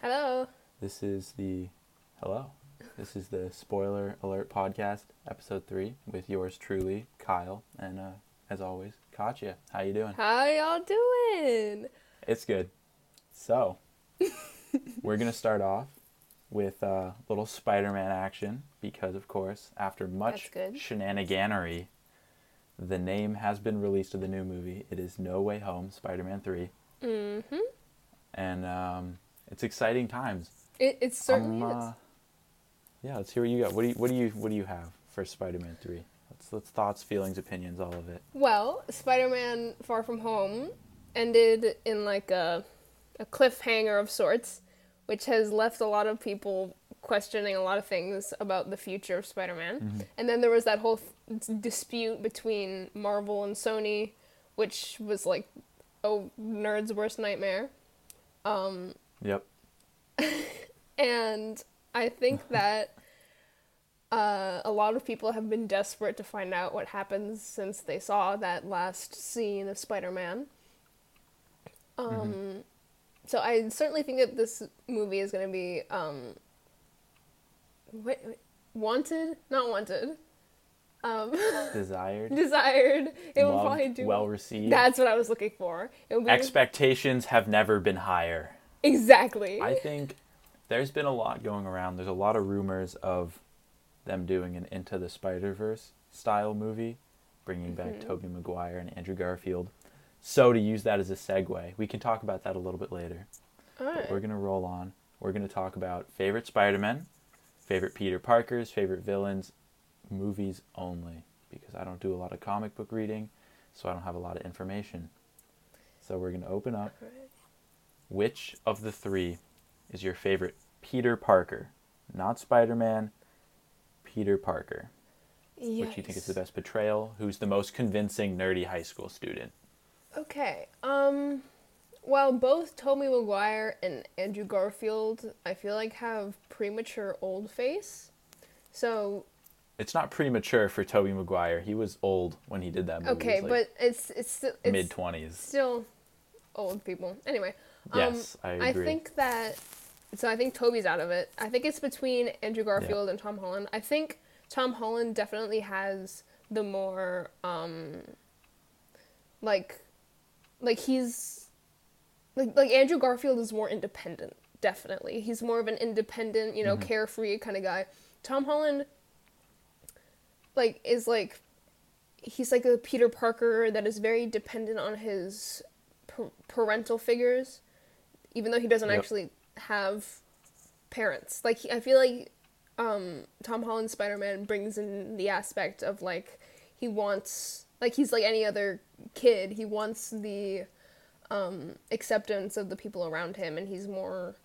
Hello. This is the hello. This is the spoiler alert podcast, episode three, with yours truly, Kyle, and uh, as always, Katya. How you doing? How y'all doing? It's good. So, we're gonna start off with a uh, little Spider-Man action because, of course, after much shenaniganery, the name has been released of the new movie. It is No Way Home, Spider-Man Three, Mm-hmm. and um, it's exciting times. It, it certainly Um, is. uh, yeah, let's hear what you got. What do you what do you what do you have for Spider-Man Three? Let's let's thoughts, feelings, opinions, all of it. Well, Spider-Man: Far From Home ended in like a a cliffhanger of sorts, which has left a lot of people questioning a lot of things about the future of Spider-Man. And then there was that whole th- dispute between Marvel and Sony, which was like a nerd's worst nightmare. Um, Yep. And I think that uh, a lot of people have been desperate to find out what happens since they saw that last scene of Spider Man. Um, So I certainly think that this movie is going to be um, what, wanted, not wanted, um, Desired, desired. It will probably do well received. That's what I was looking for. It will be Expectations have never been higher. Exactly. I think there's been a lot going around. There's a lot of rumors of them doing an Into the Spider Verse style movie, bringing back Mm-hmm. Tobey Maguire and Andrew Garfield. So to use that as a segue, we can talk about that a little bit later. All But we're gonna roll on. We're gonna talk about favorite Spider-Man, favorite Peter Parkers, favorite villains, movies only, because I don't do a lot of comic book reading, so I don't have a lot of information. So we're gonna open up. Which of the three is your favorite Peter Parker? Not Spider-Man. Peter Parker. Which you think is the best portrayal? Who's the most convincing nerdy high school student? Okay. Um well, both Tobey Maguire and Andrew Garfield, I feel like have premature old face. So, It's not premature for Tobey Maguire. He was old when he did that movie. okay, was, but it's it's it's mid twenties. still old people. Anyway, um, Yes, I agree. I think that so I think Tobey's out of it. I think it's between Andrew Garfield and Tom Holland. I think Tom Holland definitely has the more um like like he's like like Andrew Garfield is more independent, definitely. He's more of an independent, you know, Mm-hmm. carefree kind of guy. Tom Holland like is like he's like a Peter Parker that is very dependent on his parental figures, even though he doesn't Yep. actually have parents. Like I feel like um, Tom Holland Spider Man brings in the aspect of like he wants like he's like any other kid. He wants the um, acceptance of the people around him, and he's more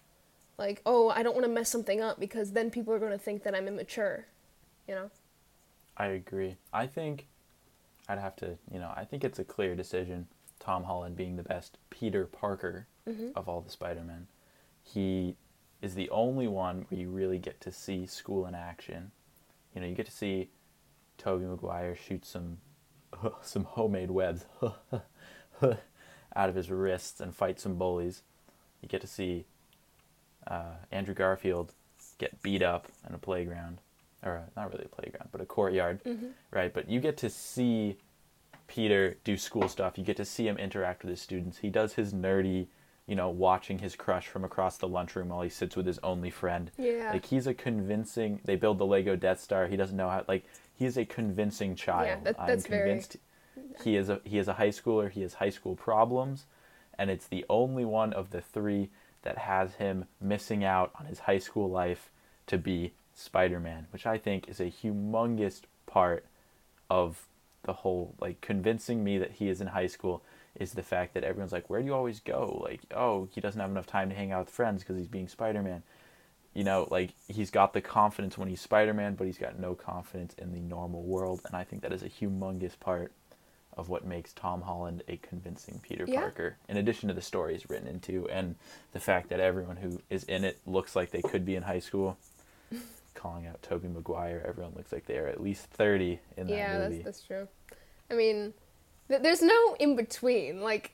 like, oh, I don't want to mess something up because then people are going to think that I'm immature. You know. I agree. I think I'd have to, you know, I think it's a clear decision. Tom Holland being the best Peter Parker of all the Spider-Men. He is the only one where you really get to see school in action. You know, you get to see Tobey Maguire shoot some some homemade webs out of his wrists and fight some bullies. You get to see uh, Andrew Garfield get beat up in a playground, or uh, not really a playground, but a courtyard, right? But you get to see Peter do school stuff. You get to see him interact with his students. He does his nerdy, you know, watching his crush from across the lunchroom while he sits with his only friend. Yeah. Like he's a convincing. They build the Lego Death Star. He doesn't know how. Like he's a convincing child. that- I'm that's very- convinced he is a he is a high schooler. He has high school problems, and it's the only one of the three that has him missing out on his high school life to be Spider-Man, which I think is a humongous part of the whole like convincing me that he is in high school is the fact that everyone's like, "Where do you always go?" Like, "Oh, he doesn't have enough time to hang out with friends because he's being Spider-Man." You know, like he's got the confidence when he's Spider-Man, but he's got no confidence in the normal world, and I think that is a humongous part of what makes Tom Holland a convincing Peter Yeah. Parker. In addition to the stories written into, and the fact that everyone who is in it looks like they could be in high school. Calling out Tobey Maguire, everyone looks like they are at least thirty in that yeah, movie. that's that's true. I mean, there's no in between. Like,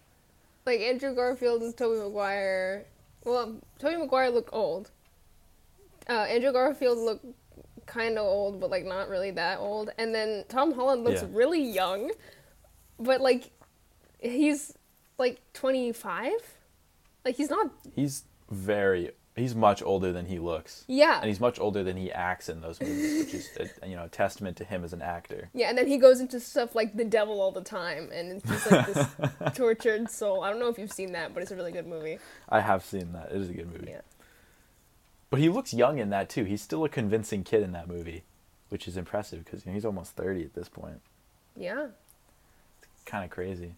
like Andrew Garfield and Tobey Maguire Well, Tobey Maguire looked old. Uh, Andrew Garfield looked kind of old, but like not really that old. And then Tom Holland looks Yeah. really young, but like he's like 25. Like he's not. He's very. He's much older than he looks. Yeah. And he's much older than he acts in those movies, which is a, you know a testament to him as an actor. Yeah, and then he goes into stuff like the devil all the time, and it's just like this tortured soul. I don't know if you've seen that, but it's a really good movie. I have seen that. It is a good movie. Yeah. But he looks young in that too. He's still a convincing kid in that movie, which is impressive because you know, he's almost thirty at this point. Yeah. It's kind of crazy.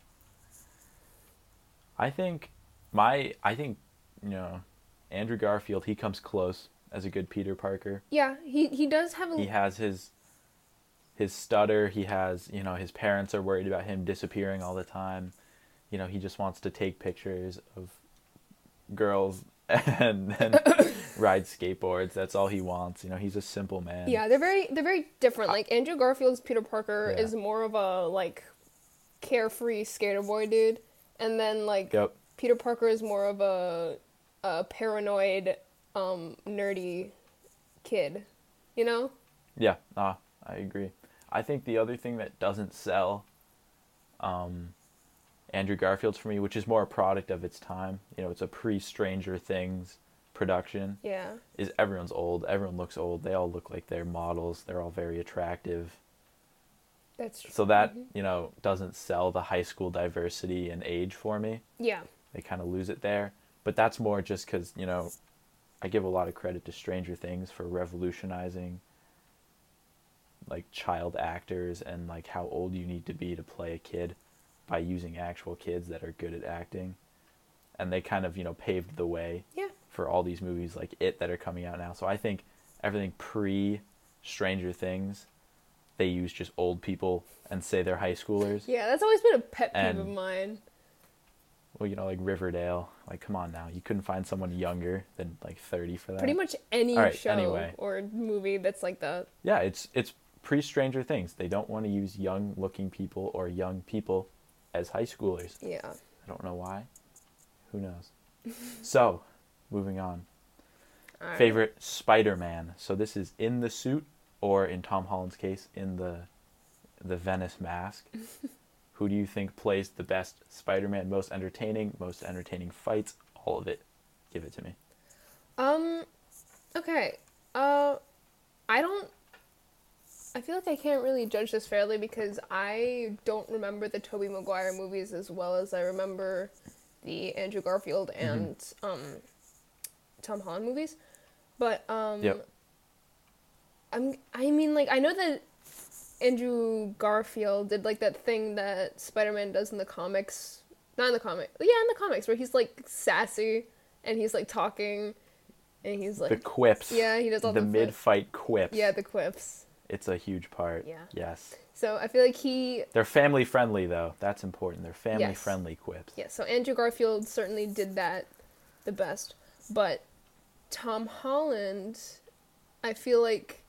I think my I think you know Andrew Garfield he comes close as a good Peter Parker. Yeah, he he does have a He has his his stutter. He has you know his parents are worried about him disappearing all the time. You know he just wants to take pictures of girls and then ride skateboards. That's all he wants. You know he's a simple man. Yeah, they're very they're very different. Like Andrew Garfield's Peter Parker Yeah. is more of a like carefree skater boy dude, and then like Yep. Peter Parker is more of a a paranoid, um, nerdy kid. You know? Yeah, ah, I agree. I think the other thing that doesn't sell um, Andrew Garfield's for me, which is more a product of its time, you know, it's a pre Stranger Things production, Yeah. is everyone's old. Everyone looks old. They all look like they're models. They're all very attractive. That's true. So that, you know, doesn't sell the high school diversity and age for me. Yeah. They kind of lose it there. But that's more just because, you know, I give a lot of credit to Stranger Things for revolutionizing like child actors and like how old you need to be to play a kid by using actual kids that are good at acting. And they kind of, you know, paved the way Yeah. for all these movies like It that are coming out now. So I think everything pre Stranger Things, they use just old people and say they're high schoolers. Yeah, that's always been a pet peeve And- of mine. Well, you know, like Riverdale. Like, come on now. You couldn't find someone younger than like 30 for that. Pretty much any right, show anyway. or movie that's like that. Yeah, it's it's pre Stranger Things. They don't want to use young looking people or young people as high schoolers. Yeah. I don't know why. Who knows? so, moving on. Right. Favorite Spider-Man. So this is in the suit or in Tom Holland's case in the the Venice mask. Who do you think plays the best Spider-Man? Most entertaining, most entertaining fights, all of it. Give it to me. Um, okay. Uh, I don't. I feel like I can't really judge this fairly because I don't remember the Tobey Maguire movies as well as I remember the Andrew Garfield and um, Tom Holland movies. But um, Yep. I'm. I mean, like I know that Andrew Garfield did like that thing that Spider-Man does in the comics. Not in the comic. Yeah, in the comics where he's like sassy and he's like talking and he's like the quips. yeah, he does all the the mid fight quips. yeah, the quips. It's a huge part. Yeah. Yes. So I feel like he They're family friendly though. That's important. They're family Yes. friendly quips. yeah, so Andrew Garfield certainly did that the best. But Tom Holland I feel like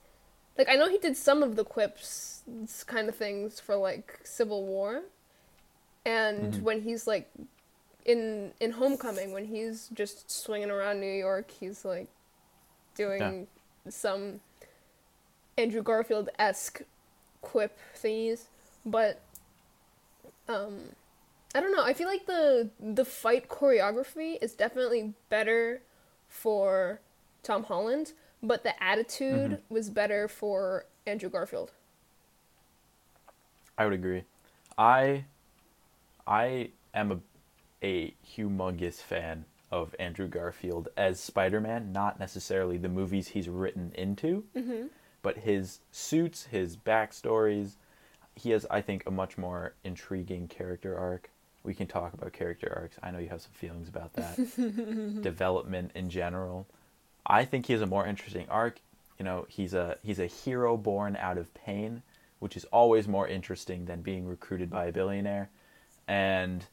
like I know he did some of the quips kind of things for like Civil War. And Mhm. when he's like in in Homecoming when he's just swinging around New York, he's like doing some Andrew Garfield esque quip thingies, but um, I don't know. I feel like the the fight choreography is definitely better for Tom Holland, but the attitude was better for Andrew Garfield. I would agree. I I am a a humongous fan of Andrew Garfield as Spider-Man, not necessarily the movies he's written into, Mm-hmm. but his suits, his backstories. He has, I think, a much more intriguing character arc. We can talk about character arcs. I know you have some feelings about that. Development in general. I think he has a more interesting arc. You know, he's a he's a hero born out of pain, which is always more interesting than being recruited by a billionaire. And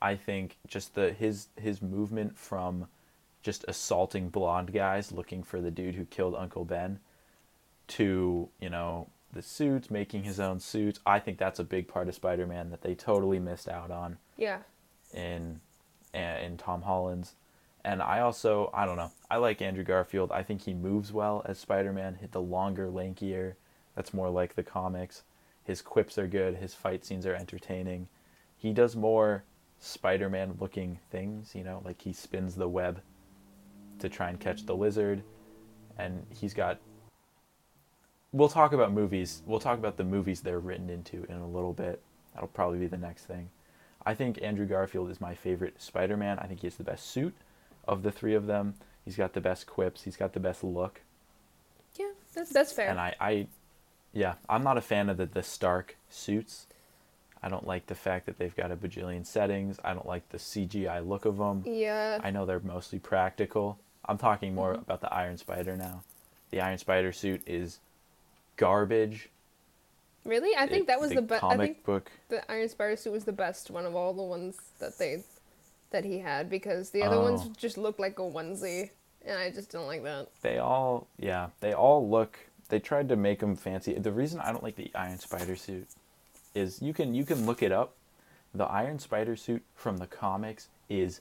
I think just the his his movement from just assaulting blonde guys looking for the dude who killed Uncle Ben to, you know, the suits, making his own suits. I think that's a big part of Spider-Man that they totally missed out on Yeah. in in Tom Holland's. And I also, I don't know, I like Andrew Garfield. I think he moves well as Spider Man, hit the longer, lankier. That's more like the comics. His quips are good, his fight scenes are entertaining. He does more Spider Man looking things, you know, like he spins the web to try and catch the lizard. And he's got. We'll talk about movies. We'll talk about the movies they're written into in a little bit. That'll probably be the next thing. I think Andrew Garfield is my favorite Spider Man. I think he has the best suit of the three of them. He's got the best quips. He's got the best look. Yeah, that's that's fair. And I, I yeah, I'm not a fan of the, the Stark suits. I don't like the fact that they've got a bajillion settings. I don't like the CGI look of them. yeah. I know they're mostly practical. I'm talking more Mm-hmm. about the Iron Spider now. The Iron Spider suit is garbage. Really? I think It- that was the, best. I comic think book. the Iron Spider suit was the best one of all the ones that they that he had because the other ones Oh. just looked like a onesie, and I just don't like that. They all, yeah, they all look. They tried to make them fancy. The reason I don't like the Iron Spider suit is you can you can look it up. The Iron Spider suit from the comics is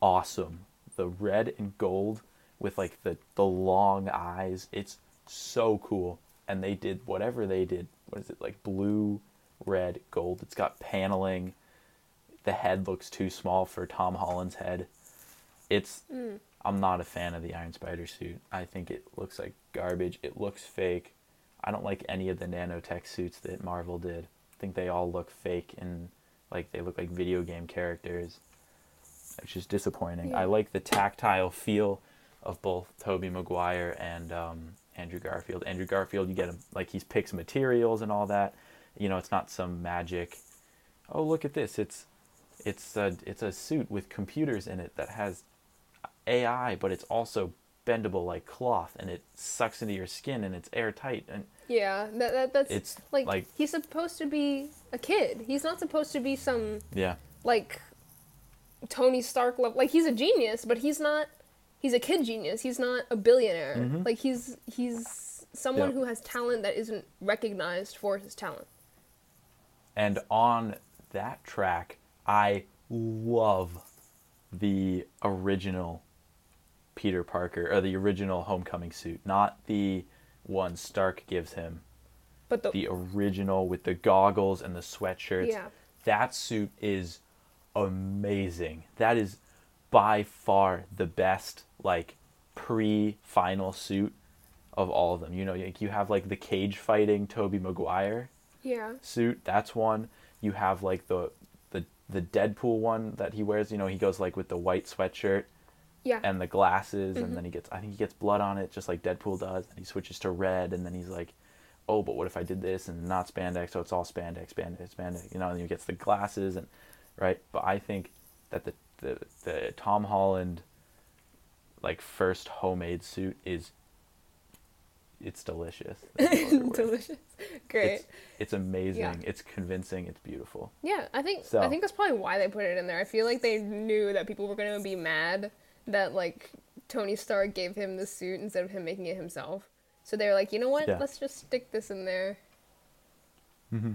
awesome. The red and gold with like the the long eyes. It's so cool. And they did whatever they did. What is it like blue, red, gold? It's got paneling. The head looks too small for Tom Holland's head. It's I'm not a fan of the Iron Spider suit. I think it looks like garbage. It looks fake. I don't like any of the nanotech suits that Marvel did. I think they all look fake and like they look like video game characters. It's just disappointing. Yeah. I like the tactile feel of both Tobey Maguire and um, Andrew Garfield. Andrew Garfield, you get him like he picks materials and all that. You know, it's not some magic. Oh, look at this! It's it's a it's a suit with computers in it that has AI, but it's also bendable like cloth, and it sucks into your skin, and it's airtight, and Yeah, that, that that's It's like, like- he's supposed to be a kid. He's not supposed to be some yeah, like Tony Stark level. Like he's a genius, but he's not. He's a kid genius. He's not a billionaire. Mhm. Like he's he's someone Yeah. who has talent that isn't recognized for his talent. And on that track, I love the original Peter Parker or the original Homecoming suit, not the one Stark gives him. But the, The original with the goggles and the sweatshirts. Yeah. That suit is amazing. That is by far the best like pre-final suit of all of them. You know, like you have like the cage fighting Tobey Maguire yeah, suit. That's one. You have like the the Deadpool one that he wears. You know, he goes like with the white sweatshirt yeah, and the glasses, and mm-hmm. then he gets. I think he gets blood on it, just like Deadpool does. And he switches to red, and then he's like, "Oh, but what if I did this and not spandex? So it's all spandex, spandex, spandex." You know, and he gets the glasses and right. But I think that the the the Tom Holland like first homemade suit is it's delicious. Delicious, great. It's, it's amazing. Yeah. It's convincing. It's beautiful. Yeah, I think So- I think that's probably why they put it in there. I feel like they knew that people were gonna be mad that like Tony Stark gave him the suit instead of him making it himself. So they were like, you know what? Yeah. Let's just stick this in there. Mm-hmm.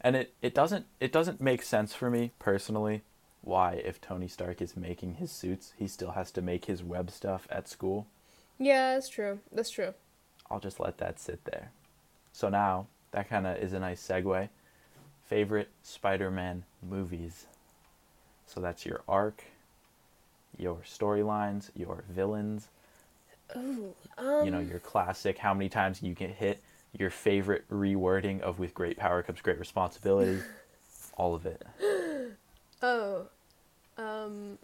And it, it doesn't it doesn't make sense for me personally why if Tony Stark is making his suits, he still has to make his web stuff at school. Yeah, that's true. That's true. I'll just let that sit there. So now that kind of is a nice segue. Favorite Spider-Man movies. So that's your arc, your storylines, your villains, Ooh, um, you know, your classic how many times you get hit, your favorite rewording of with great power comes great responsibility, all of it. Oh, um,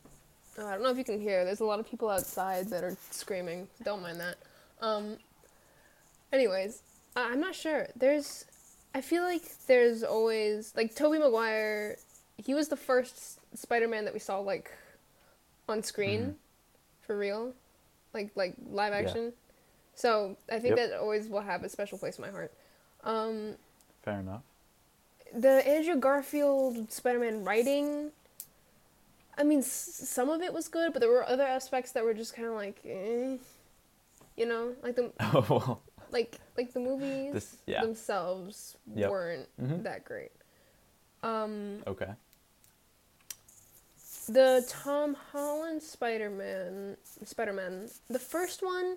oh, I don't know if you can hear. There's a lot of people outside that are screaming. Don't mind that. Um, anyways, I- I'm not sure. There's, I feel like there's always like Tobey Maguire. He was the first Spider-Man that we saw like on screen, Mhm. for real, like like live Yeah. action. So I think Yep. that always will have a special place in my heart. Um, Fair enough. the Andrew Garfield Spider-Man writing. I mean, s- some of it was good, but there were other aspects that were just kind of like, eh, you know, like the Oh well. Like like the movies This- yeah. themselves Yep. weren't Mhm. that great. Um, Okay. the Tom Holland Spider-Man, Spider-Man, the first one,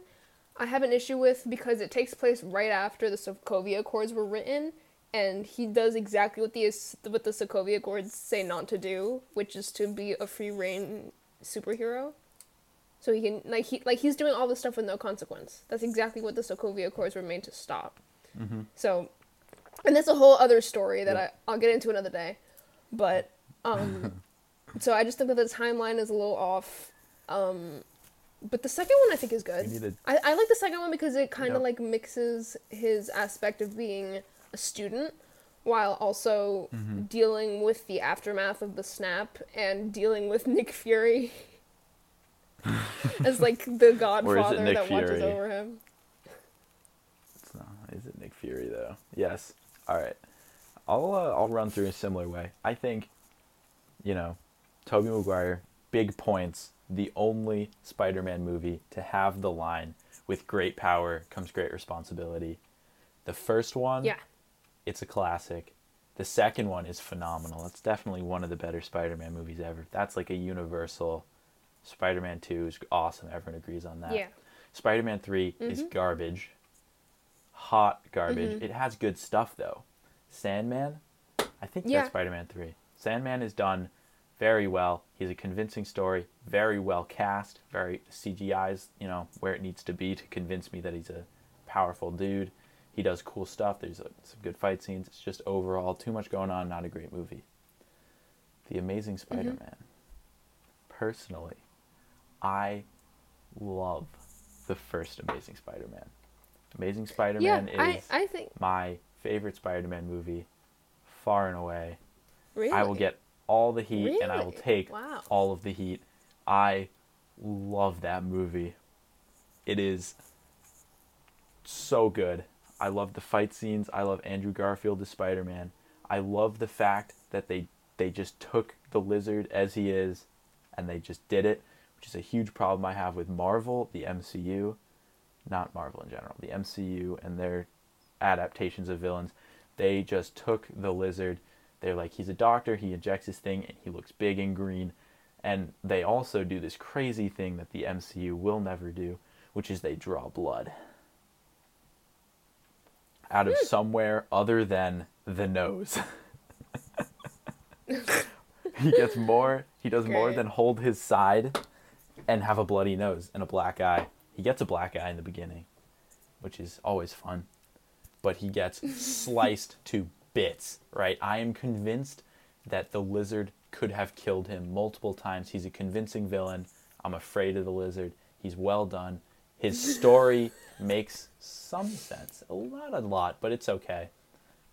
I have an issue with because it takes place right after the Sokovia Accords were written, and he does exactly what the what the Sokovia Accords say not to do, which is to be a free reign superhero. So he can like he like he's doing all this stuff with no consequence. That's exactly what the Sokovia Accords were made to stop. Mm-hmm. So, and that's a whole other story that Yeah. I I'll get into another day, but um, so I just think that the timeline is a little off. Um, but the second one I think is good. to I, I like the second one because it kind of like mixes his aspect of being a student while also Mm-hmm. dealing with the aftermath of the snap and dealing with Nick Fury as like the godfather that watches over him. Not, is it Nick Fury though? Yes. All right. I'll uh, I'll run through a similar way. I think, you know, Tobey Maguire, big points. The only Spider-Man movie to have the line "With great power comes great responsibility." The first one, Yeah. it's a classic. The second one is phenomenal. It's definitely one of the better Spider-Man movies ever. That's like a universal. Spider-Man Two is awesome. Everyone agrees on that. Yeah. Spider-Man 3 is Mhm. garbage. Hot garbage. Mhm. It has good stuff though. Sandman, I think Yeah. that's Spider-Man 3. Sandman is done very well. He's a convincing story, very well cast, very CGI's, you know, where it needs to be to convince me that he's a powerful dude. He does cool stuff. There's uh, some good fight scenes. It's just overall too much going on, not a great movie. The Amazing Spider-Man. Personally, I love the first Amazing Spider-Man. Amazing Spider-Man I, is I think my favorite Spider-Man movie, far and away. really. I will get all the heat and I will take Wow. all of the heat. I love that movie. It is so good. I love the fight scenes. I love Andrew Garfield as Spider-Man. I love the fact that they they just took the lizard as he is and they just did it, which is a huge problem I have with Marvel, the MCU, not Marvel in general, the MCU and their adaptations of villains. They just took the lizard. They're like, he's a doctor, he injects his thing, and he looks big and green. And they also do this crazy thing that the MCU will never do, which is they draw blood out of hmm. somewhere other than the nose. he gets more, he does more than hold his side and have a bloody nose and a black eye. He gets a black eye in the beginning, which is always fun. But he gets sliced to bits, right? I am convinced that the lizard could have killed him multiple times. He's a convincing villain. I'm afraid of the lizard. He's well done. His story makes some sense. A lot, a lot, but it's okay.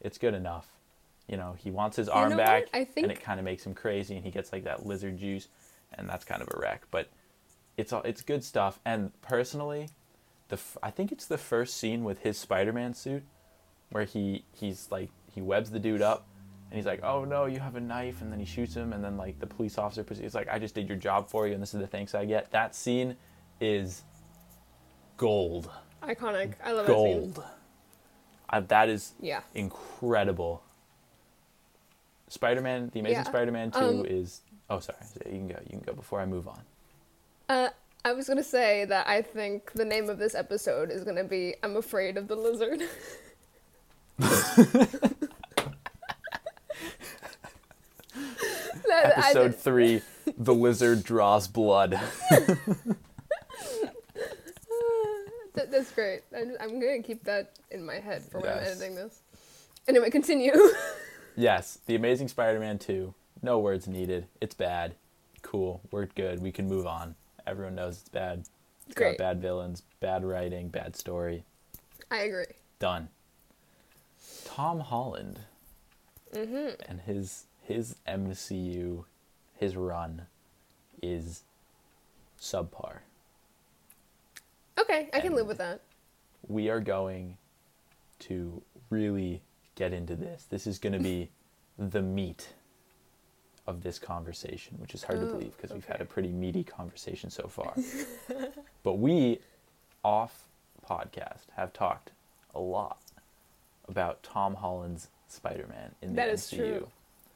It's good enough. You know, he wants his arm know back, I and it kind of makes him crazy, and he gets like that lizard juice, and that's kind of a wreck. But it's all it's good stuff. And personally, the I think it's the first scene with his Spider-Man suit where he he's like he webs the dude up and he's like, "Oh no, you have a knife," and then he shoots him, and then like the police officer proceeds like, "I just did your job for you, and this is the thanks I get." That scene is gold, Iconic. I love that scene. gold. I, that is Yeah. incredible. Spider-Man, the Amazing Yeah, Spider-Man Two um, is. Oh, sorry. You can go. You can go before I move on. Uh, I was gonna say that I think the name of this episode is gonna be "I'm Afraid of the Lizard." Episode three: The lizard draws blood. that- that's great. I, I'm gonna keep that in my head for when I'm editing this. Anyway, continue. Yes, The Amazing Spider-Man 2. No words needed. It's bad. Cool. We're good. We can move on. Everyone knows it's bad. It's Great. got bad villains, bad writing, bad story. I agree. Done. Tom Holland Mm-hmm. and his his MCU, his run, is subpar. Okay, I can And- live with that. we are going to really get into this. This is going to be the meat of this conversation, which is hard to Oh, believe because we've had a pretty meaty conversation so far. but we, off podcast, have talked a lot about Tom Holland's Spider Man in the That MCU. is true.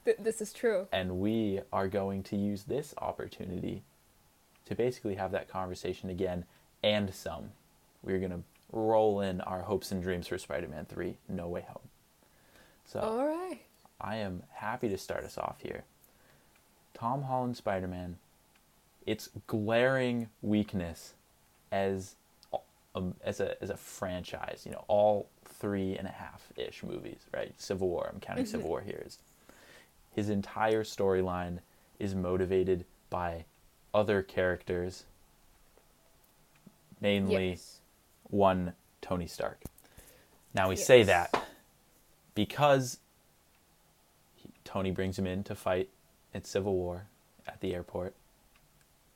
Th- this is true. And we are going to use this opportunity to basically have that conversation again and some. We're going to roll in our hopes and dreams for Spider Man 3 No Way Home. So, All right. I am happy to start us off here. Tom Holland Spider Man, its glaring weakness as um, as a as a franchise, you know, all three and a half ish movies, right? Civil War, I'm counting Civil War here, is his entire storyline is motivated by other characters, mainly Yes. one Tony Stark. Now we say that because he, Tony brings him in to fight in Civil War at the airport.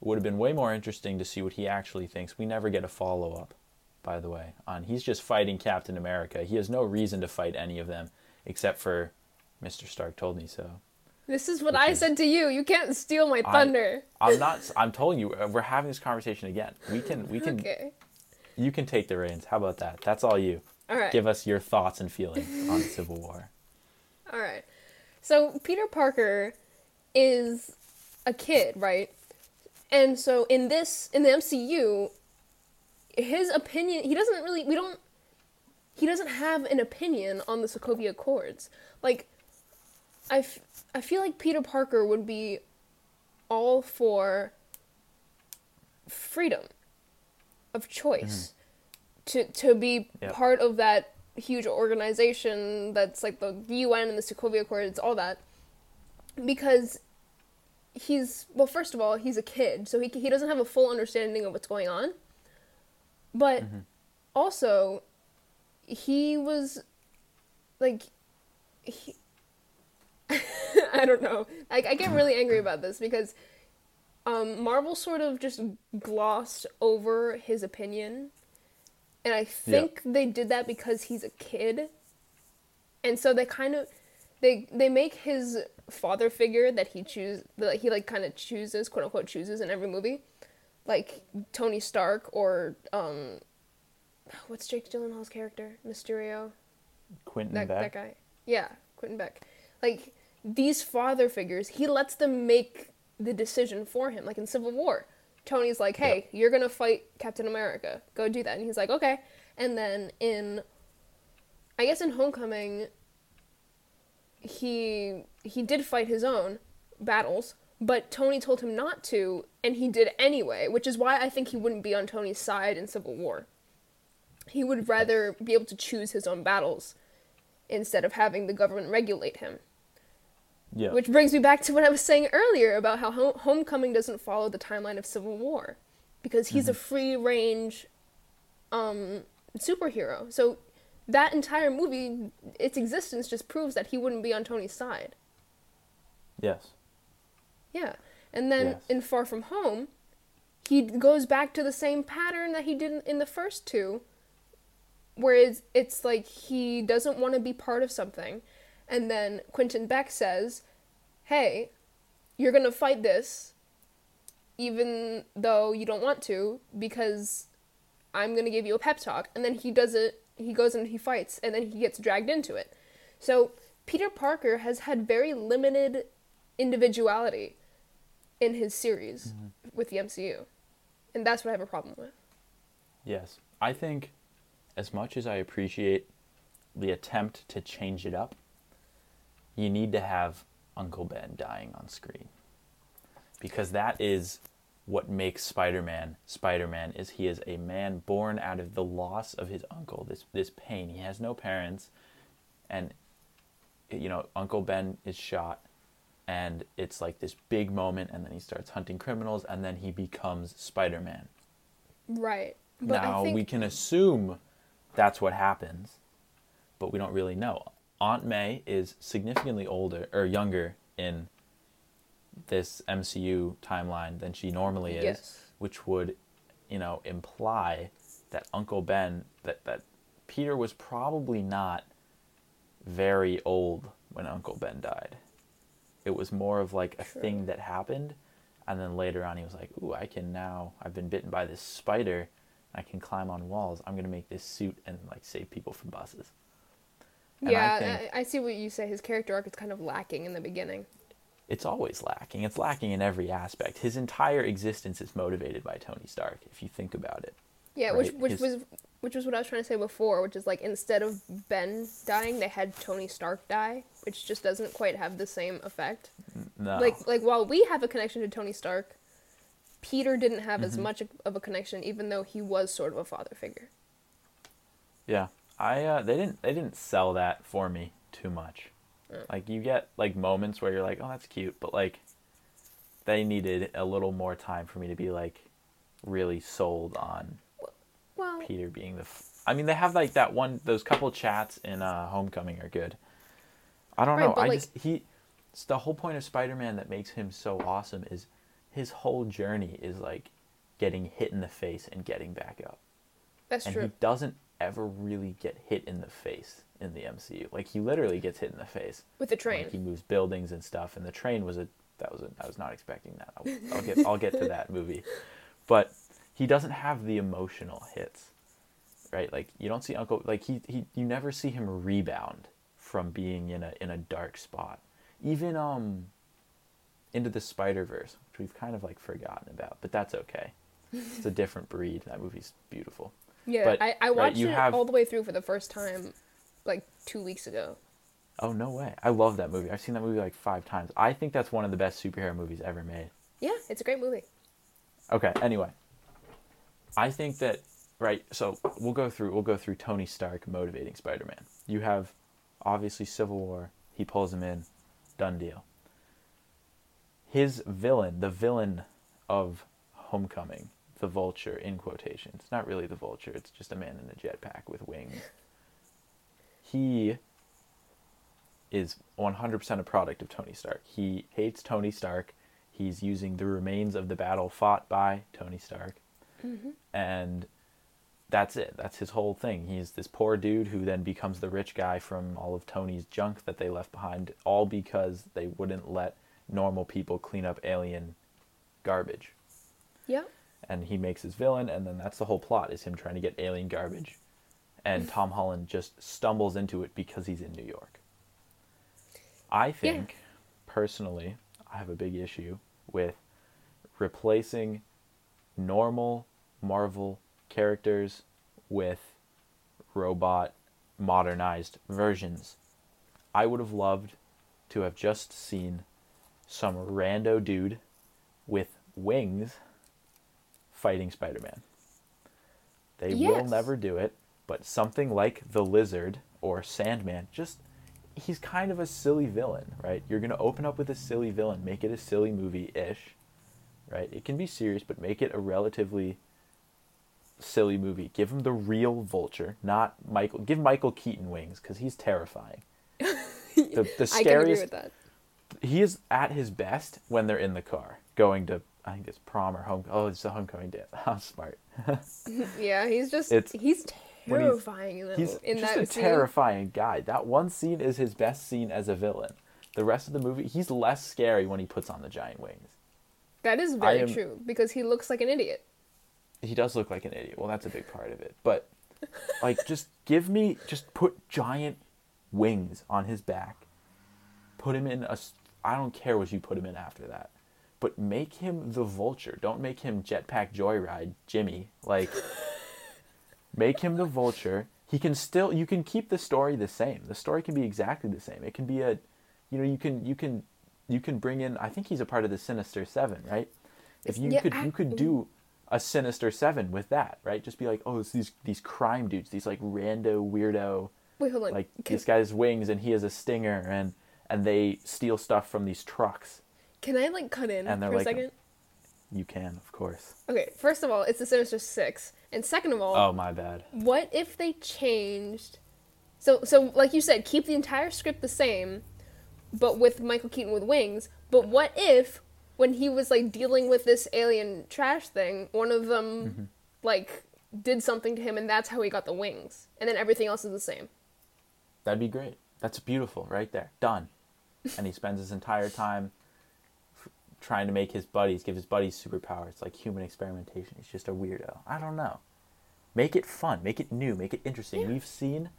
It would have been way more interesting to see what he actually thinks. We never get a follow up, by the way, on he's just fighting Captain America. He has no reason to fight any of them except for Mr. Stark told me so. This is what Which I is- said to you. You can't steal my thunder. I'm not. I'm telling you, uh, we're having this conversation again. We can. We can. okay. You can take the reins. How about that? That's all you. All right. Give us your thoughts and feelings on Civil War. All right. So Peter Parker is a kid, right? And so in this in the MCU, his opinion he doesn't really we don't he doesn't have an opinion on the Sokovia Accords. Like I, f- I feel like Peter Parker would be all for freedom of choice mm-hmm. to to be Yep. part of that huge organization that's like the UN and the Sokovia Accords, all that. Because he's well, first of all, he's a kid, so he he doesn't have a full understanding of what's going on. But also, he was like he, I don't know. I, I get really angry about this because um, Marvel sort of just glossed over his opinion, and I think they did that because he's a kid, and so they kind of they they make his father figure that he choose that he like kind of chooses quote unquote chooses in every movie, like Tony Stark or um, what's Jake Gyllenhaal's character Mysterio Quentin that Beck. that guy. Yeah, Quentin Beck. Like these father figures, he lets them make the decision for him. Like in Civil War, Tony's like, "Hey, you're gonna fight Captain America. Go do that." And he's like, "Okay." And then in, I guess in Homecoming, he he did fight his own battles, but Tony told him not to, and he did anyway. Which is why I think he wouldn't be on Tony's side in Civil War. He would rather be able to choose his own battles instead of having the government regulate him. Yeah. Which brings me back to what I was saying earlier about how Hom- Homecoming doesn't follow the timeline of Civil War because he's a free range um, superhero. So that entire movie, its existence just proves that he wouldn't be on Tony's side. yes. Yeah. And then Yes. in Far From Home, he goes back to the same pattern that he did in- the first two, whereas it's like he doesn't want to be part of something. And then Quentin Beck says, Hey, you're going to fight this, even though you don't want to, because I'm going to give you a pep talk. And then he does it, he goes and he fights, and then he gets dragged into it. So Peter Parker has had very limited individuality in his series mm-hmm. with the MCU. And that's what I have a problem with. Yes. I think as much as I appreciate the attempt to change it up, you need to have Uncle Ben dying on screen. Because that is what makes Spider-Man Spider-Man is he is a man born out of the loss of his uncle, this this pain. He has no parents and you know, Uncle Ben is shot and it's like this big moment and then he starts hunting criminals and then he becomes Spider-Man Right. But now I think we can assume that's what happens, but we don't really know. Aunt May is significantly older or younger in this MCU timeline than she normally is, Yes. which would, you know, imply that Uncle Ben that that Peter was probably not very old when Uncle Ben died. It was more of like a thing that happened and then later on he was like, "Ooh, I can now I've been bitten by this spider. I can climb on walls. I'm going to make this suit and like save people from buses." And yeah, I think I, I see what you say. His character arc is kind of lacking in the beginning. It's always lacking. It's lacking in every aspect. His entire existence is motivated by Tony Stark, if you think about it. Yeah, which Right, which his- was which was what I was trying to say before, which is like instead of Ben dying, they had Tony Stark die, which just doesn't quite have the same effect. No. Like like while we have a connection to Tony Stark, Peter didn't have as Mhm. much of a connection, even though he was sort of a father figure. Yeah, I uh, they didn't they didn't sell that for me too much. Mm. Like you get like moments where you're like, oh, that's cute, but like they needed a little more time for me to be like really sold on Well, Peter being the. F- I mean, they have like that one. Those couple chats in uh, Homecoming are good. I don't Right, know. I like- just he. It's the whole point of Spider-Man that makes him so awesome is his whole journey is like getting hit in the face and getting back up. that's and true. And he doesn't ever really get hit in the face in the MCU. Like he literally gets hit in the face. With the train. Like he moves buildings and stuff, and the train was a that was a I was not expecting that. I'll, I'll get I'll get to that movie, but he doesn't have the emotional hits, right? Like you don't see Uncle like he he you never see him rebound from being in a in a dark spot. Even um into the Spider Verse, which we've kind of like forgotten about, but that's okay. It's a different breed. That movie's beautiful. Yeah, but, I, I right, watched you it have- all the way through for the first time, like two weeks ago. Oh no way! I love that movie. I've seen that movie like five times. I think that's one of the best superhero movies ever made. Yeah, it's a great movie. Okay. Anyway, I think that right. So we'll go through. We'll go through Tony Stark motivating Spider-Man. You have obviously Civil War. He pulls him in. Done deal. His villain, the villain of Homecoming, the Vulture in quotation. It's not really the Vulture. It's just a man in a jetpack with wings. He is 100% a product of Tony Stark. He hates Tony Stark. He's using the remains of the battle fought by Tony Stark. Mm-hmm. And that's it. That's his whole thing. He's this poor dude who then becomes the rich guy from all of Tony's junk that they left behind, all because they wouldn't let normal people clean up alien garbage. Yeah. And he makes his villain, and then that's the whole plot is him trying to get alien garbage. And Tom Holland just stumbles into it because he's in New York. I think, personally, I have a big issue with replacing normal Marvel characters with robot modernized versions. I would have loved to have just seen some rando dude with wings fighting Spider Man. They will never do it, but something like the Lizard or Sandman, just he's kind of a silly villain, right? You're gonna open up with a silly villain, make it a silly movie ish, right? It can be serious, but make it a relatively silly movie. Give him the real Vulture, not Michael. Give Michael Keaton wings because he's terrifying. The the I can agree scariest with that. he is at his best when they're in the car going to I think it's prom or home. Oh, it's the homecoming dance. I'm smart. Yeah, he's just It's- he's when he's- terrifying in that He's in just that a scene. terrifying guy. That one scene is his best scene as a villain. The rest of the movie, he's less scary when he puts on the giant wings. That is very am- true because he looks like an idiot. He does look like an idiot. Well, that's a big part of it. But like, just give me, just put giant wings on his back. Put him in a I don't care what you put him in after that, but make him the Vulture. Don't make him Jetpack Joyride Jimmy. Like, make him the Vulture. He can still. You can keep the story the same. The story can be exactly the same. It can be a, you know, you can you can you can bring in. I think he's a part of the Sinister Seven, right? If you Yeah, could I- you could do a Sinister Seven with that, right? Just be like, oh, it's these these crime dudes, these like rando weirdo, Wait, hold on. like can, this guy's wings and he has a stinger and and they steal stuff from these trucks. Can I like cut in And for a second? You can, of course. Okay, first of all, it's the Sinister Six, and second of all, Oh my bad. what if they changed? So, so like you said, keep the entire script the same, but with Michael Keaton with wings. But what if, when he was like dealing with this alien trash thing, one of them Mm-hmm. like did something to him, and that's how he got the wings, and then everything else is the same. That'd be great. That's beautiful, right there. Done. And he spends his entire time trying to make his buddies give his buddies superpowers. Like human experimentation. He's just a weirdo. I don't know. Make it fun. Make it new. Make it interesting. Yeah. We've seen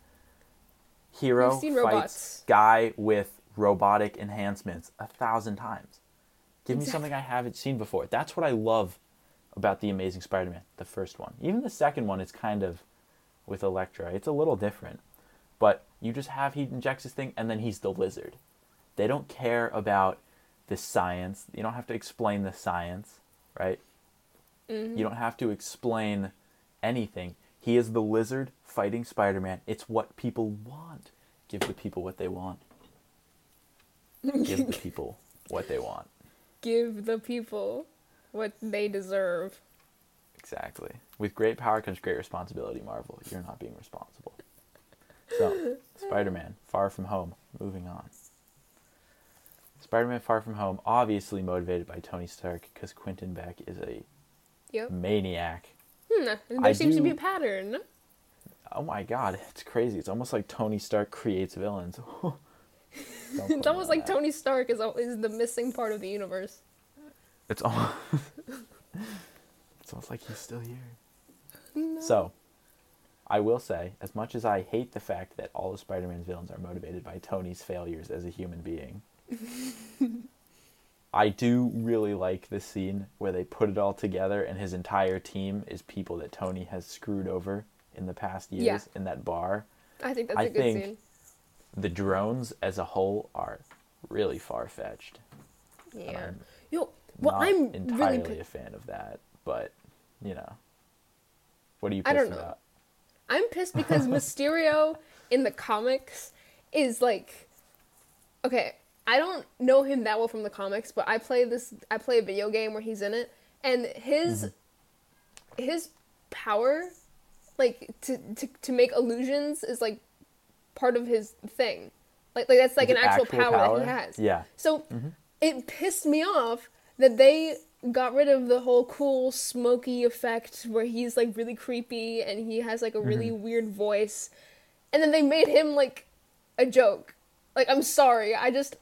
hero We've seen fights robots. guy with robotic enhancements a thousand times. Give me something I haven't seen before. That's what I love about the Amazing Spider-Man, the first one. Even the second one is kind of with Electro. It's a little different, but you just have he injects his thing and then he's the lizard. They don't care about the science. You don't have to explain the science, right? Mm-hmm. You don't have to explain anything. He is the lizard fighting Spider-Man. It's what people want. Give the people what they want. Give the people what they want. Give the people what they deserve. Exactly. With great power comes great responsibility, Marvel. You're not being responsible. So, Spider Man, Far From Home, moving on. Spider Man Far From Home, obviously motivated by Tony Stark because Quentin Beck is a Yep. maniac. Hmm, there I seems to be a pattern. Oh my god, it's crazy. It's almost like Tony Stark creates villains. It's almost like that. Tony Stark is is the missing part of the universe. It's almost, it's almost like he's still here. So, I will say, as much as I hate the fact that all of Spider-Man's villains are motivated by Tony's failures as a human being, I do really like the scene where they put it all together and his entire team is people that Tony has screwed over in the past years Yeah. in that bar. I think that's I a good think- scene. The drones as a whole are really far-fetched. Yeah. I'm Yo, well, not I'm entirely really. a fan of that, but you know, what are you I pissed don't know. about? I'm pissed because Mysterio in the comics is like okay, I don't know him that well from the comics, but I play this I play a video game where he's in it and his Mm-hmm. his power like to, to to make illusions is like part of his thing. Like like that's like Is an actual, actual power, that he has. Yeah. Mm-hmm. So it pissed me off that they got rid of the whole cool smoky effect where he's like really creepy and he has like a really Mm-hmm. weird voice. And then they made him like a joke. Like I'm sorry, I just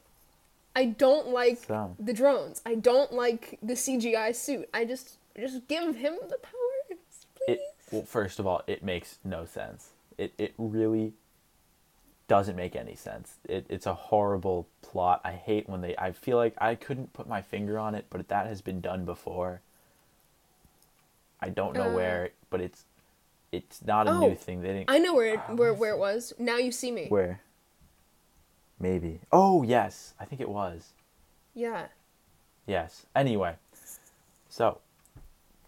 I don't like So. the drones. I don't like the CGI suit. I just just give him the powers, please. It well, first of all, it makes no sense. It it really doesn't make any sense. It it's a horrible plot. I hate when they. I feel like I couldn't put my finger on it, but that has been done before. I don't know Uh, where, but it's it's not a Oh, new thing. They didn't. I know where it, Ah, where where it was. Now you see me. Where? Maybe. Oh yes, I think it was. Yeah. Yes. Anyway, so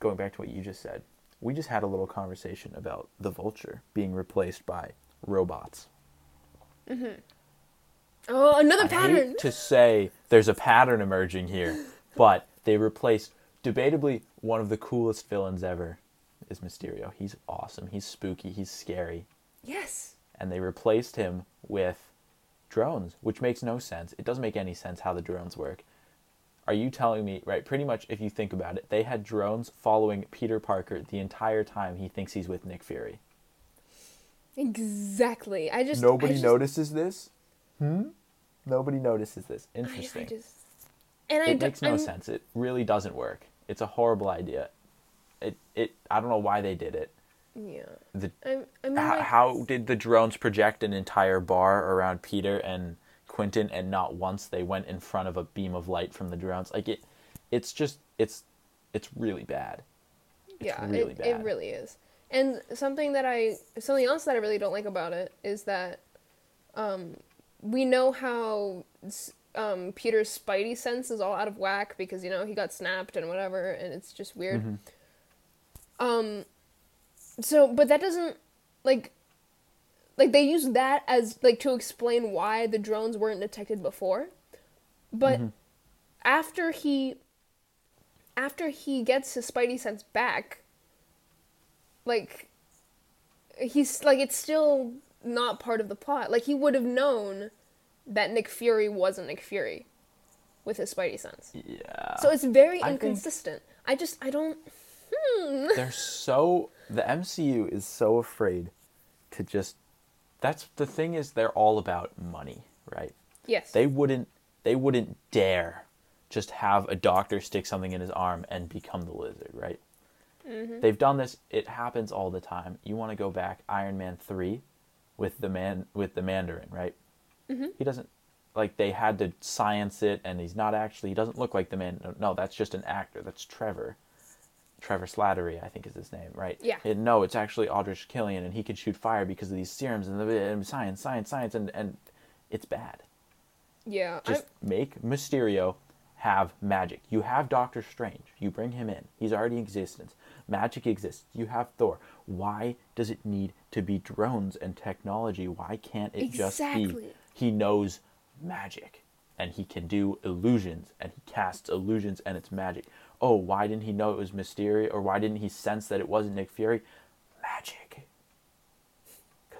going back to what you just said, we just had a little conversation about the vulture being replaced by robots. Mhm. Oh, another I pattern. hate to say there's a pattern emerging here, but they replaced debatably one of the coolest villains ever is Mysterio. He's awesome. He's spooky. He's scary. Yes. And they replaced him with drones, which makes no sense. It doesn't make any sense how the drones work. Are you telling me, right? Pretty much, if you think about it, they had drones following Peter Parker the entire time he thinks he's with Nick Fury. Exactly. I just Nobody I just, notices this? Hmm? Nobody notices this. I, I Interesting. just and I it makes no I'm- sense. It really doesn't work. It's a horrible idea. It it I don't know why they did it. Yeah. The I'm, I mean, how, like, how did the drones project an entire bar around Peter and Quentin and not once they went in front of a beam of light from the drones? Like it it's just it's it's really bad. It's yeah, really it, bad. it really is. And something that I something else that I really don't like about it is that um, we know how um, Peter's spidey sense is all out of whack because you know he got snapped and whatever, and it's just weird. Mm-hmm. Um, so but that doesn't like like they use that as like to explain why the drones weren't detected before, but Mm-hmm. after he after he gets his spidey sense back like he's like it's still not part of the plot like he would have known that nick fury wasn't nick fury with his spidey sense Yeah. so it's very I think- inconsistent i just i don't hmm. they're so the MCU is so afraid to just that's the thing is they're all about money, right? yes They wouldn't they wouldn't dare just have a doctor stick something in his arm and become the lizard, right? They've done this. It happens all the time. You want to go back Iron Man 3? with the man with the Mandarin, right? Mm-hmm. He doesn't like they had to science it, and he's not actually. He doesn't look like the man. No, that's just an actor. That's Trevor. Trevor Slattery, I think is his name, right? Yeah. And no, it's actually Aldrich Killian, and he can shoot fire because of these serums and, the, and science, science, science, and and it's bad. Yeah. Just make Mysterio have magic. You have Doctor Strange. You bring him in. He's already in existence. Magic exists. You have Thor. Why does it need to be drones and technology? Why can't it just be Exactly. he knows magic and he can do illusions and he casts illusions and it's magic. Oh, why didn't he know it was Mysterio or why didn't he sense that it wasn't Nick Fury? Magic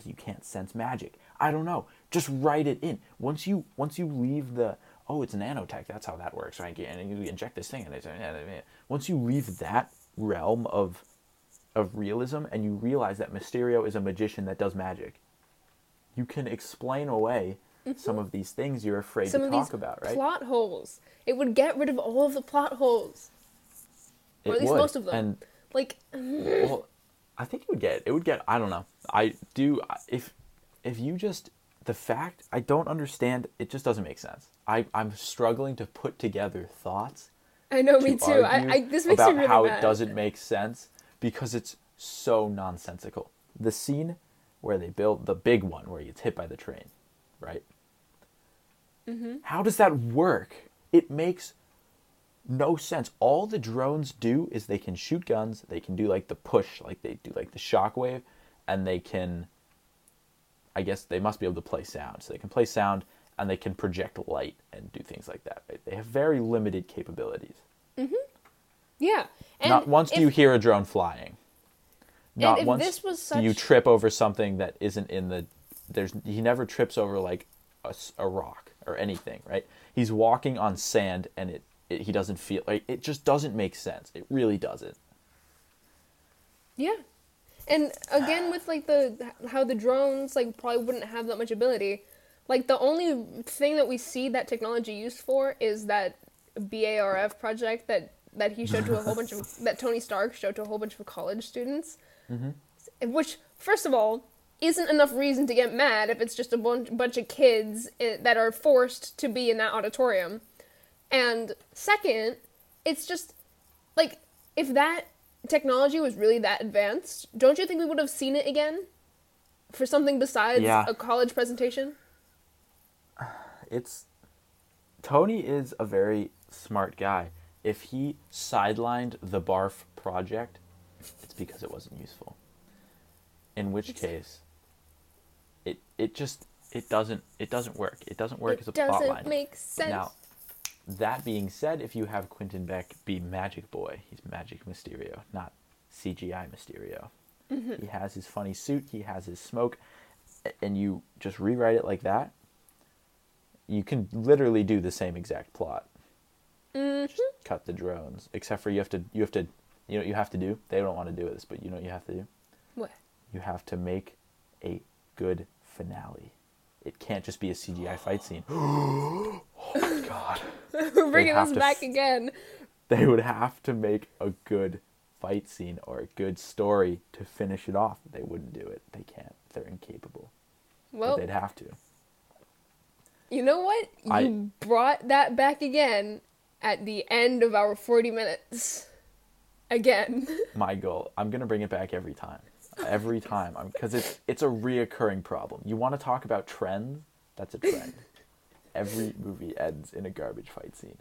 because you can't sense magic. I don't know. Just write it in. Once you once you leave the oh it's nanotech that's how that works right and you inject this thing and it's once you leave that realm of of realism and you realize that Mysterio is a magician that does magic, you can explain away some of these things you're afraid Mm-hmm. some to of talk about, right? plot holes. It would get rid of all of the plot holes, or at least would. most of them. And like, well, I think it would get it would get I don't know. I do if if you just the fact I don't understand it just doesn't make sense. I I'm struggling to put together thoughts I know, to me too. I, I this makes about me really how mad. it doesn't make sense because it's so nonsensical. The scene where they build the big one where he gets hit by the train, right? Mm-hmm. How does that work? It makes no sense. All the drones do is they can shoot guns, they can do like the push, like they do like the shockwave, and they can I guess they must be able to play sound. So they can play sound and they can project light and do things like that. Right? They have very limited capabilities. Yeah. And Not once if, do you hear a drone flying. Not once was do you trip over something that isn't in the. There's he never trips over like a rock or anything, right? He's walking on sand and it, it he doesn't feel like it just doesn't make sense. It really doesn't. Yeah. And again with like the how the drones like probably wouldn't have that much ability. Like the only thing that we see that technology used for is that BARF project that that he showed to a whole bunch of that Tony Stark showed to a whole bunch of college students. Mm-hmm. Which first of all isn't enough reason to get mad if it's just a bunch, bunch of kids i- that are forced to be in that auditorium. And second, it's just like if that technology was really that advanced, don't you think we would have seen it again for something besides Yeah. a college presentation? It's Tony is a very smart guy. If he sidelined the BARF project, it's because it wasn't useful. In which case, it it just it doesn't it doesn't work. It doesn't work as a it plot doesn't make sense. Now, that being said, if you have Quentin Beck be Magic Boy, he's Magic Mysterio, not CGI Mysterio. Mm-hmm. He has his funny suit, he has his smoke, and you just rewrite it like that. You can literally do the same exact plot. Mhm. Just cut the drones, except for you have to you have to you know what you have to do. They don't want to do this, but you know what you have to do. What? You have to make a good finale. It can't just be a CGI fight scene. oh my god. We're bringing this back f- again. they would have to make a good fight scene or a good story to finish it off. They wouldn't do it. They can't. They're incapable. Well, but they'd have to. you know what? You I- brought that back again at the end of our 40 minutes. Again. My goal. I'm gonna bring it back every time. Every time. Because it's it's a reoccurring problem. You want to talk about trends? That's a trend. Every movie ends in a garbage fight scene.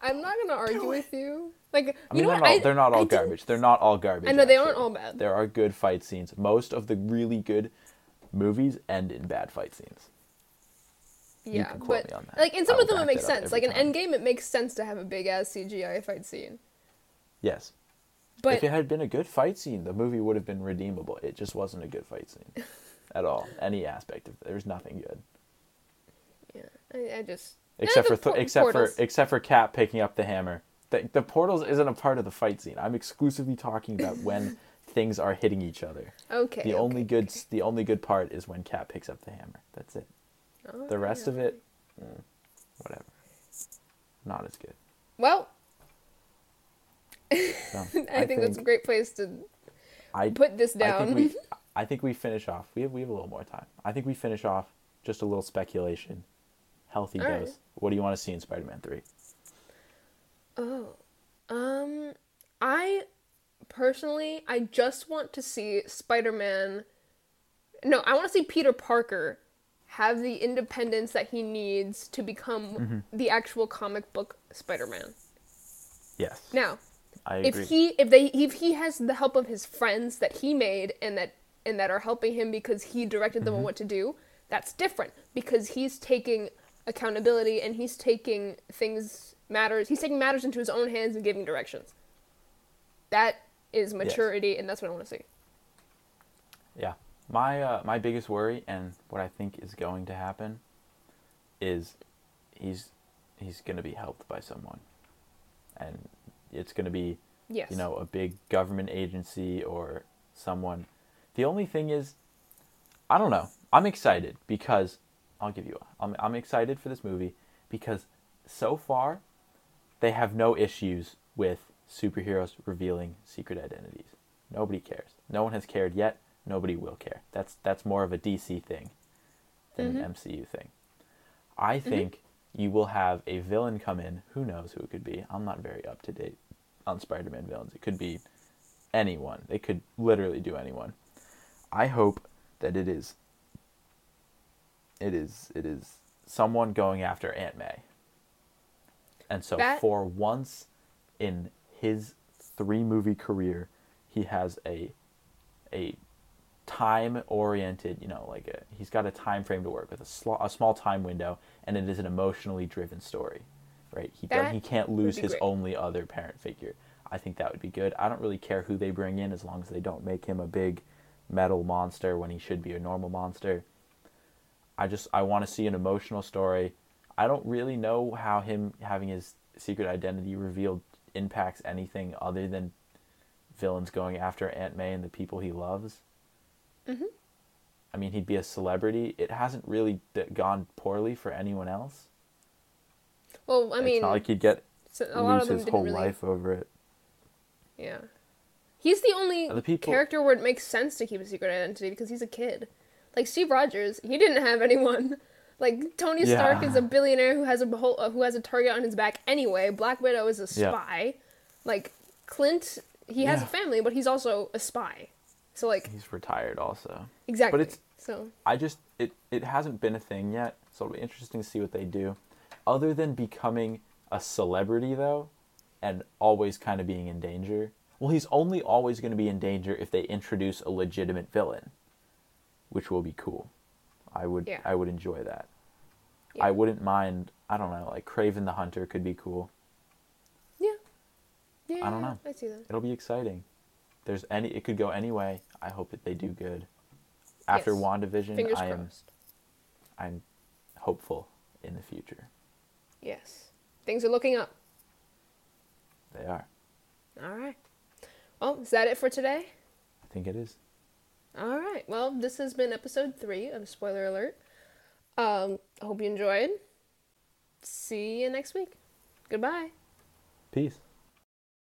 I'm not gonna argue with you. Like, I you mean, know they're, what? not, I, they're not I all didn't- garbage. They're not all garbage. I know they aren't all bad. There are good fight scenes. Most of the really good movies end in bad fight scenes. Yeah, can quote but me on that. like in some I of them it makes sense. Like in time. Endgame, it makes sense to have a big ass CGI fight scene. Yes. But if it had been a good fight scene, the movie would have been redeemable. It just wasn't a good fight scene at all. Any aspect of it. there's nothing good yeah, I, I just except for th- por- except portals. for except for Cap picking up the hammer. The, the portals isn't a part of the fight scene. I'm exclusively talking about when things are hitting each other. okay. The only good okay. the only good part is when Cap picks up the hammer. That's it. The rest of it, mm, whatever. Not as good. Well, So, I, think, that's a great place to I put this I down. think we I think we finish off. We have we have a little more time. I think we finish off just a little speculation. Healthy All dose. right. What do you want to see in Spider-Man 3? Oh. Um I personally I just want to see Spider-Man No, I want to see Peter Parker have the independence that he needs to become the actual comic book Spider-Man. Yes. Now, I if he if they if he has the help of his friends that he made and that and that are helping him because he directed them on what to do, that's different because he's taking accountability and he's taking things matters he's taking matters into his own hands and giving directions. That is maturity and that's what I want to see. Yeah. My uh, my biggest worry and what I think is going to happen is he's he's going to be helped by someone. And it's going to be Yes. you know, a big government agency or someone. The only thing is I don't know. I'm excited because I'll give you a, I'm I'm excited for this movie because so far they have no issues with superheroes revealing secret identities. Nobody cares. No one has cared yet. Nobody will care. That's that's more of a DC thing than an mm-hmm. MCU thing. I mm-hmm. think you will have a villain come in. Who knows who it could be? I'm not very up to date on Spider-Man villains. It could be anyone. They could literally do anyone. I hope that it is it is it is someone going after Aunt May. And so That- for once in his three movie career, he has a a time oriented, you know, like a, he's got a time frame to work with, a, sl- a small time window, and it is an emotionally driven story, right? He does, he can't lose his great. only other parent figure. I think that would be good. I don't really care who they bring in as long as they don't make him a big metal monster when he should be a normal monster. I just I want to see an emotional story. I don't really know how him having his secret identity revealed impacts anything other than villains going after Aunt May and the people he loves. Mhm. I mean, he'd be a celebrity. It hasn't really d- gone poorly for anyone else. Well, I mean, it's not like he'd get so lose of his whole really life over it. Yeah. He's the only The people- character where it makes sense to keep a secret identity because he's a kid. Like Steve Rogers, he didn't have anyone. Like Tony Yeah. Stark is a billionaire who has a whole, uh, who has a target on his back anyway. Black Widow is a Yeah. spy. Like Clint, he has a family, but he's also a spy. So like He's retired also. exactly. But it's- so I just it it hasn't been a thing yet, so it'll be interesting to see what they do. Other than becoming a celebrity though, and always kind of being in danger. Well, he's only always going to be in danger if they introduce a legitimate villain, which will be cool. I would Yeah. I would enjoy that. Yeah. I wouldn't mind. I don't know, like Kraven the Hunter could be cool. yeah, yeah. I don't know. I see that. It'll be exciting. There's any. It could go any way. I hope that they do good. After Yes. WandaVision, Fingers I am crossed. I'm hopeful in the future. Yes, things are looking up. They are. All right. Well, is that it for today? I think it is. All right. Well, this has been episode three of Spoiler Alert. Um, I hope you enjoyed. See you next week. Goodbye. Peace.